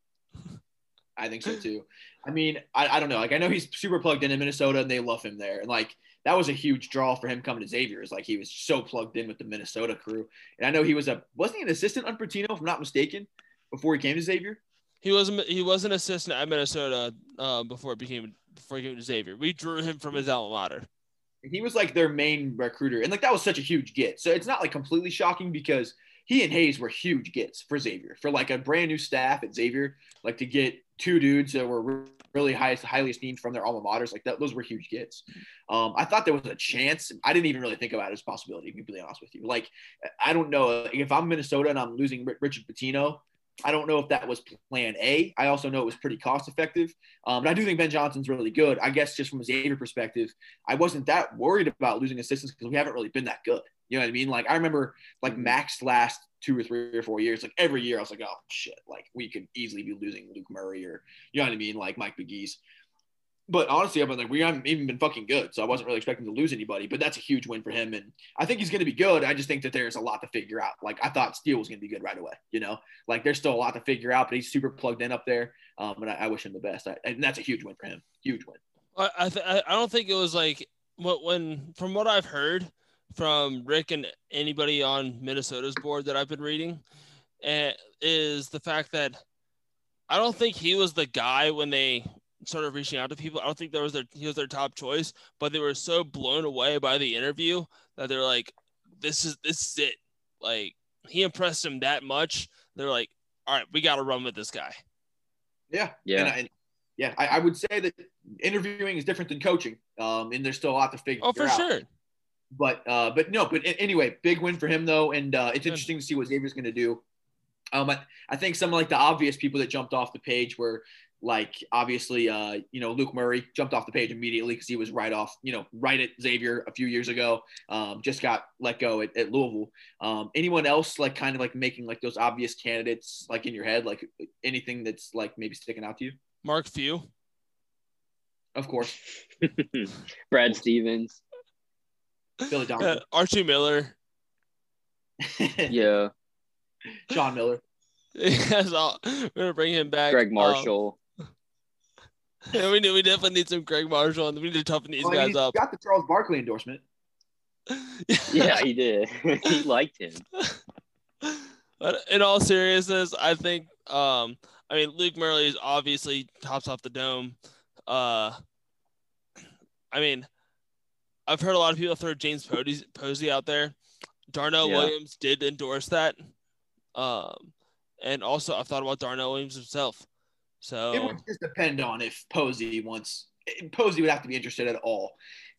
I think so too. I mean, I, I don't know. Like I know he's super plugged in in Minnesota and they love him there. And like that was a huge draw for him coming to Xavier. Is Like he was so plugged in with the Minnesota crew. And I know he was a wasn't he an assistant on Pitino, if I'm not mistaken, before he came to Xavier? He was he was an assistant at Minnesota uh, before it became before he came to Xavier. We drew him from his alma mater. He was like their main recruiter, and like that was such a huge get. So it's not like completely shocking because he and Hayes were huge gets for Xavier for like a brand new staff at Xavier. Like to get two dudes that were really high, highly esteemed from their alma maters. Like that, those were huge gets. Um, I thought there was a chance. I didn't even really think about it as a possibility. To be honest with you, like I don't know if I'm Minnesota and I'm losing Richard Pitino. I don't know if that was plan A. I also know it was pretty cost effective. Um, but I do think Ben Johnson's really good. I guess just from a Xavier perspective, I wasn't that worried about losing assistants because we haven't really been that good. You know what I mean? Like I remember like mm-hmm. Max last two or three or four years, like every year I was like, oh shit, like we could easily be losing Luke Murray or you know what I mean, like Mike McGee's. But honestly, I've been like, we haven't even been fucking good. So I wasn't really expecting to lose anybody. But that's a huge win for him. And I think he's going to be good. I just think that there's a lot to figure out. Like I thought Steele was going to be good right away. You know, like there's still a lot to figure out, but he's super plugged in up there. Um, and I, I wish him the best. I, and that's a huge win for him. Huge win. I I, th- I don't think it was like what when from what I've heard from Rick and anybody on Minnesota's board that I've been reading, uh, is the fact that I don't think he was the guy when they started reaching out to people. I don't think that was their he was their top choice, but they were so blown away by the interview that they're like, "This is this is it." Like he impressed them that much. They're like, "All right, we got to run with this guy." Yeah, yeah, and I, yeah. I, I, would say that interviewing is different than coaching, um, and there's still a lot to figure. Out. Oh, for out. sure. But uh, but no, but anyway, big win for him though, and uh, it's interesting to see what Xavier's going to do. Um, I, I think some of like the obvious people that jumped off the page were like obviously uh you know Luke Murray jumped off the page immediately because he was right off you know right at Xavier a few years ago um just got let go at, at Louisville. Um anyone else like kind of like making like those obvious candidates like in your head? Like anything that's like maybe sticking out to you? Mark Few of course. Brad Stevens. Billy Donovan. Uh, Archie Miller. Yeah. Sean Miller. Yes, all, we're gonna bring him back. Gregg um, Marshall. Yeah, we need, we definitely need some Gregg Marshall, and we need to toughen these well, guys up. Got the Charles Barkley endorsement. yeah, he did. he liked him. But in all seriousness, I think um, I mean Luke Murray is obviously tops off the dome. Uh, I mean, I've heard a lot of people throw James Posey, Posey out there. Darnell yeah. Williams did endorse that. Um, and also I've thought about Darnell Williams himself. So it would just depend on if Posey wants Posey would have to be interested at all.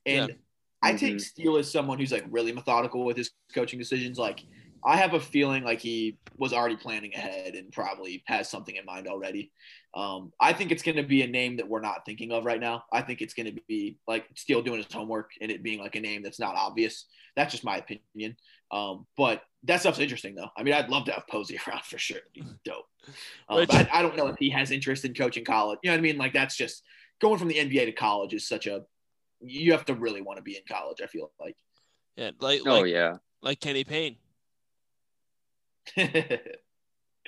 And yeah. I take mm-hmm. Steele as someone who's like really methodical with his coaching decisions. Like I have a feeling like he was already planning ahead and probably has something in mind already. Um, I think it's going to be a name that we're not thinking of right now. I think it's going to be like Steele doing his homework and it being like a name that's not obvious. That's just my opinion. Um, but that stuff's interesting though. I mean, I'd love to have Posey around for sure. It'd be dope. Um, but I, I, don't know if he has interest in coaching college. You know what I mean? Like that's just going from the NBA to college is such a. You have to really want to be in college. I feel like. Yeah. Like. Oh like, yeah. Like Kenny Payne.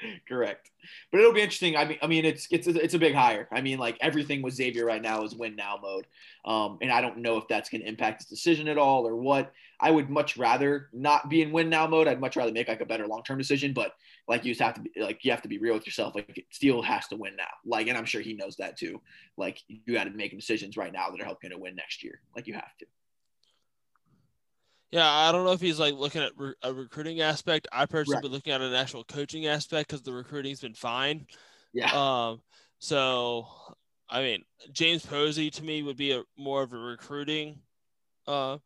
Correct. But it'll be interesting. I mean, I mean, it's it's it's a big hire. I mean, like everything with Xavier right now is win now mode, um, and I don't know if that's going to impact his decision at all or what. I would much rather not be in win now mode. I'd much rather make like a better long term decision. But like you just have to be like you have to be real with yourself. Like Steele has to win now. Like, and I'm sure he knows that too. Like you got to make decisions right now that are helping to win next year. Like you have to. Yeah, I don't know if he's like looking at re- a recruiting aspect. I personally right. been looking at an actual coaching aspect because the recruiting's been fine. Yeah. Um. So, I mean, James Posey to me would be a more of a recruiting, uh,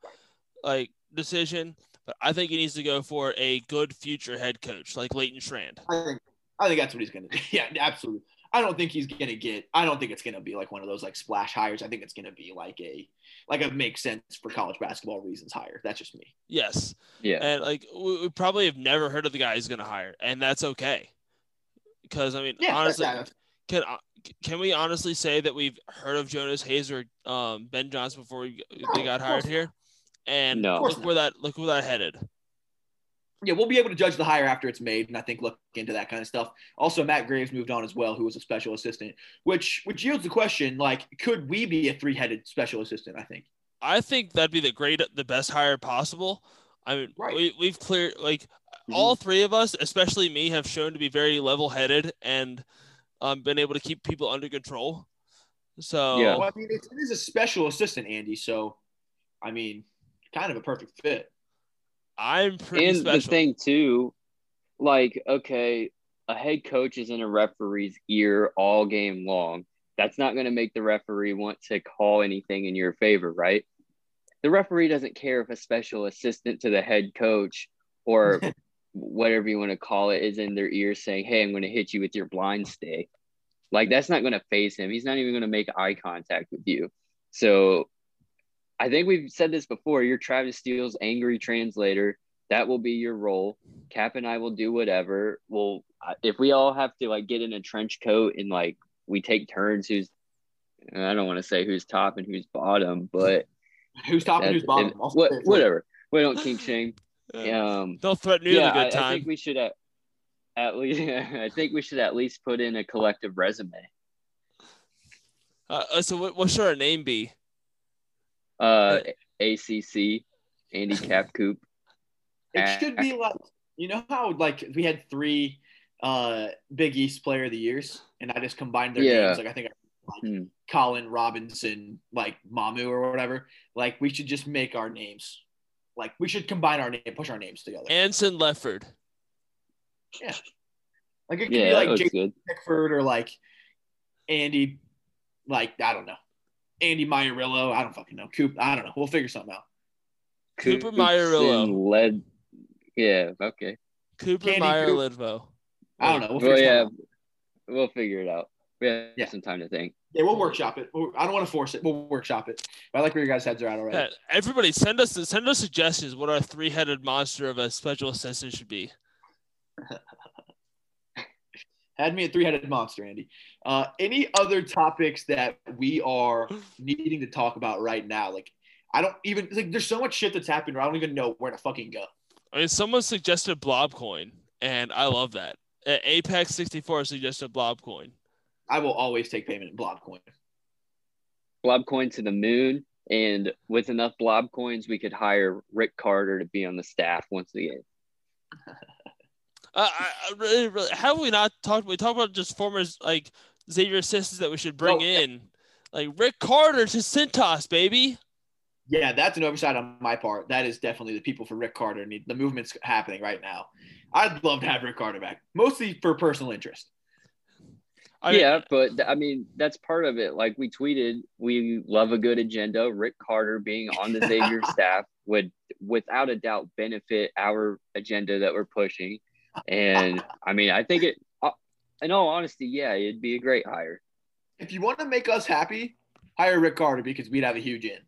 like decision. But I think he needs to go for a good future head coach like Leighton Strand. I think I think that's what he's going to do. Yeah, absolutely. I don't think he's gonna get. I don't think it's gonna be like one of those like splash hires. I think it's gonna be like a like a make sense for college basketball reasons hire. That's just me. Yes. Yeah. And like we, we probably have never heard of the guy he's going to hire, and that's okay. Because I mean, Yeah, honestly, that's- can uh, can we honestly say that we've heard of Jonas Hayes or um, Ben Johnson before we, they got hired here? And No. Look where that look where that headed. Yeah, we'll be able to judge the hire after it's made, and I think look into that kind of stuff. Also, Matt Graves moved on as well, who was a special assistant, which which yields the question: like, could we be a three headed special assistant? I think. I think that'd be the great, the best hire possible. I mean, Right. we, we've cleared like Mhm. all three of us, especially me, have shown to be very level headed and um, been able to keep people under control. So Yeah. Well, I mean, it is a special assistant, Andy. So, I mean, kind of a perfect fit. I'm pretty and special. the thing too, like, okay, a head coach is in a referee's ear all game long. That's not going to make the referee want to call anything in your favor, right? The referee doesn't care if a special assistant to the head coach or whatever you want to call it is in their ear saying, Hey, I'm going to hit you with your blind stay. Like, that's not going to phase him. He's not even going to make eye contact with you. So, I think we've said this before. You're Travis Steele's angry translator. That will be your role. Cap and I will do whatever. Well, if we all have to like get in a trench coat and like we take turns, who's I don't want to say who's top and who's bottom, but Who's top and who's bottom? it- what, it for you. whatever. We don't kink shame. Um, They'll threaten you yeah, at a I, good I time. think we should at, at least. I think we should at least put in a collective resume. uh, uh, so what, what should our name be? Uh, ACC, Andy Cap Coop. It should be like you know how like we had three uh Big East Player of the Years, and I just combined their Yeah. names. Like I think like, Hmm. Colin Robinson, like Mamu or whatever. Like we should just make our names. Like we should combine our name, push our names together. Anson Lefford. Yeah. Like it could Yeah, be like looks Jake good. Pickford or like Andy, like I don't know, Andy Maierillo. I don't fucking know. Coop. I don't know. We'll figure something out. Cooper Coops Led. Yeah. Okay. Cooper Candy Meyer Coop. Lidvo. I don't know. We'll figure Well, something yeah. out. We'll figure it out. We have Yeah. some time to think. Yeah, we'll workshop it. I don't want to force it. We'll workshop it. But I like where your guys' heads are at already. Yeah, everybody send us send us suggestions what our three headed monster of a special assistant should be. Had me a three-headed monster, Andy. Uh, any other topics that we are needing to talk about right now? Like, I don't even like. There's so much shit that's happened. Where I don't even know where to fucking go. I mean, someone suggested Blobcoin, and I love that. Uh, Apex 64 suggested Blobcoin. I will always take payment in blob coin. Blob coin to the moon. And with enough blob coins, we could hire Rick Carter to be on the staff once again. Uh, I, I really, really, have we not talked? We talked about just former like Xavier assistants that we should bring Oh, yeah. in, like Rick Carter to Cintas, baby. Yeah, that's an oversight on my part. That is definitely the people for Rick Carter. Need the movement's happening right now. I'd love to have Rick Carter back, mostly for personal interest. I mean, yeah, but I mean that's part of it. Like we tweeted, we love a good agenda. Rick Carter being on the Xavier staff would, without a doubt, benefit our agenda that we're pushing. And I mean, I think it. Uh, in all honesty, yeah, it'd be a great hire. If you want to make us happy, hire Rick Carter because we'd have a huge in.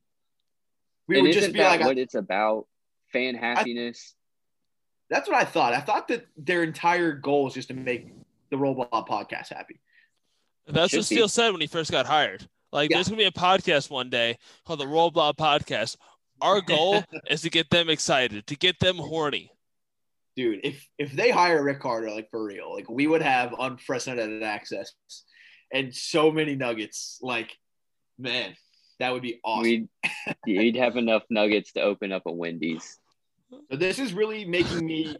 We and would isn't just be that like, what it's about? Fan happiness. that's what I thought. I thought that their entire goal is just to make the Roll Blob podcast happy. That's what. Steele said when he first got hired. Like, Yeah. there's gonna be a podcast one day called the Roll Blob Podcast. Our goal is to get them excited, to get them horny. Dude, if if they hire Rick Carter, like for real, like we would have unprecedented access and so many nuggets. Like, man, that would be awesome. We'd you'd have enough nuggets to open up a Wendy's. So this is really making me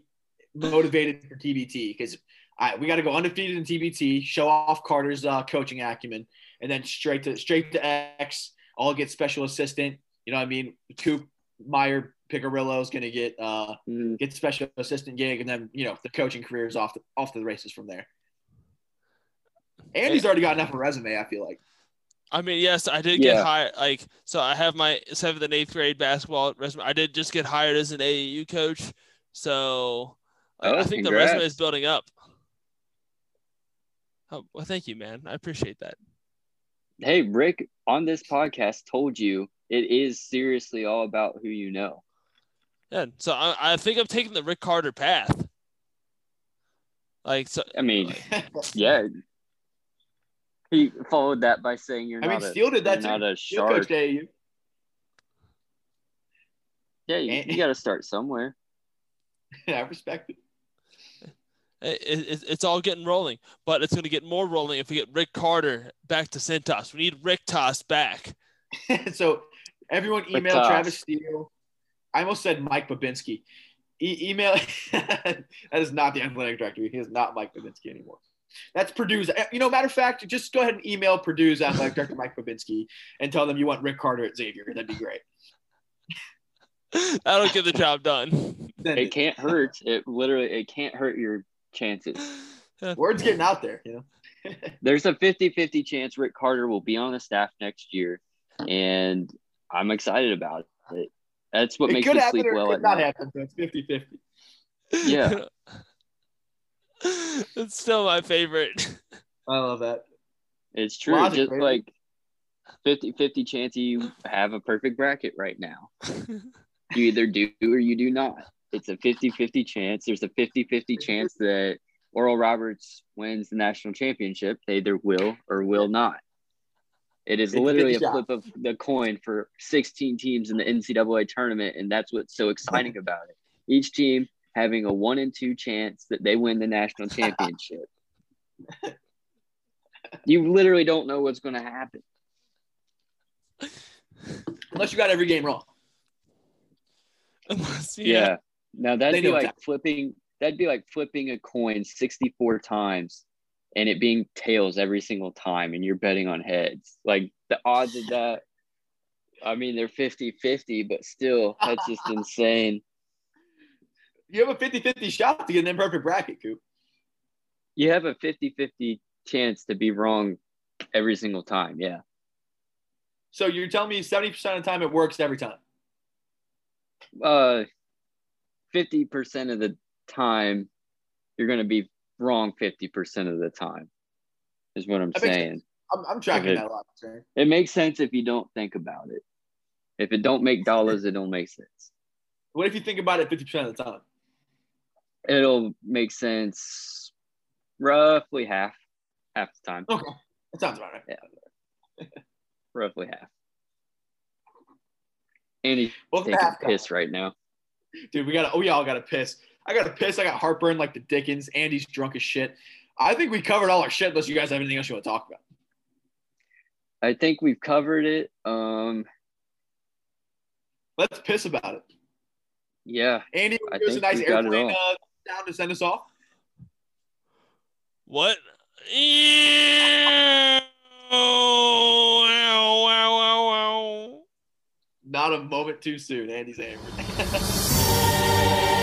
motivated for TBT because I we got to go undefeated in TBT, show off Carter's uh, coaching acumen, and then straight to straight to X. All get special assistant. You know what I mean? Coop Meyer Picarillo is gonna get uh Mm, get special assistant gig, and then you know the coaching career is off the, off to the races from there. Andy's already got enough of a resume. I feel like. I mean, yes, I did get Yeah. hired. Like, so I have my seventh and eighth grade basketball resume. I did just get hired as an AAU coach. So like, Oh, I think the resume is building up. Oh, well, thank you, man. I appreciate that. Hey, Rick, on this podcast, told you it is seriously all about who you know. Yeah, so I, I think I'm taking the Rick Carter path. Like, so I mean, yeah. He followed that by saying you're I not mean, a, Steele did that you're too. not a shark. AAU. Yeah, you, you got to start somewhere. I respect it. it, it, it's all getting rolling, but it's going to get more rolling if we get Rick Carter back to Cintas. We need Rick Toss back. so everyone But email. Travis Steele. I almost said Mike Bobinski. E- email that is not the athletic director. He is not Mike Bobinski anymore. That's Purdue's. Eh, you know, matter of fact, just go ahead and email Purdue's athletic director Mike Bobinski and tell them you want Rick Carter at Xavier. That'd be great. That'll get the job done. It it. can't hurt. It literally it can't hurt your chances. Word's getting out there. You know. There's a 50-50 chance Rick Carter will be on the staff next year, and I'm excited about it. That's what it makes could me happen sleep or it well could at not night. happen. So it's 50 50. Yeah. it's still my favorite. I love that. It's true. Logic, Just baby. like 50-50 chance you have a perfect bracket right now. You either do or you do not. It's a 50-50 chance. There's a 50-50 chance that Oral Roberts wins the national championship. They either will or will not. It is 50-50 literally a shot. flip of the coin for 16 teams in the NCAA tournament, and that's what's so exciting about it. Each team having a one in two chance that they win the national championship. you literally don't know what's going to happen. Unless you got every game wrong. Unless- Yeah. Now that'd be like that. flipping. That'd be like flipping a coin sixty-four times, and it being tails every single time, and you're betting on heads. Like the odds of that. I mean, they're 50-50, but still, that's just insane. You have a 50 50 shot to get an imperfect bracket, Coop. You have a 50-50 chance to be wrong every single time. Yeah. So you're telling me 70% of the time it works every time. Uh, fifty percent of the time, you're going to be wrong fifty percent of the time. Is what I'm That saying. I'm, I'm tracking Okay. that a lot. Sir. It makes sense if you don't think about it. If it don't make dollars, it don't make sense. What if you think about it 50% of the time? It'll make sense roughly half, half the time, Okay. That sounds about right. Yeah. roughly half. Andy's Welcome taking halftime. piss right now. Dude, we got to, we all got to piss. I got a piss. I got heartburn like the Dickens. Andy's drunk as shit. I think we covered all our shit unless you guys have anything else you want to talk about. I think we've covered it. Um, Let's piss about it. yeah, Andy, I give a nice we got it airplane all. uh, sound to send us off. What? Ew, wow, wow, wow, wow. Not a moment too soon. Andy's angry.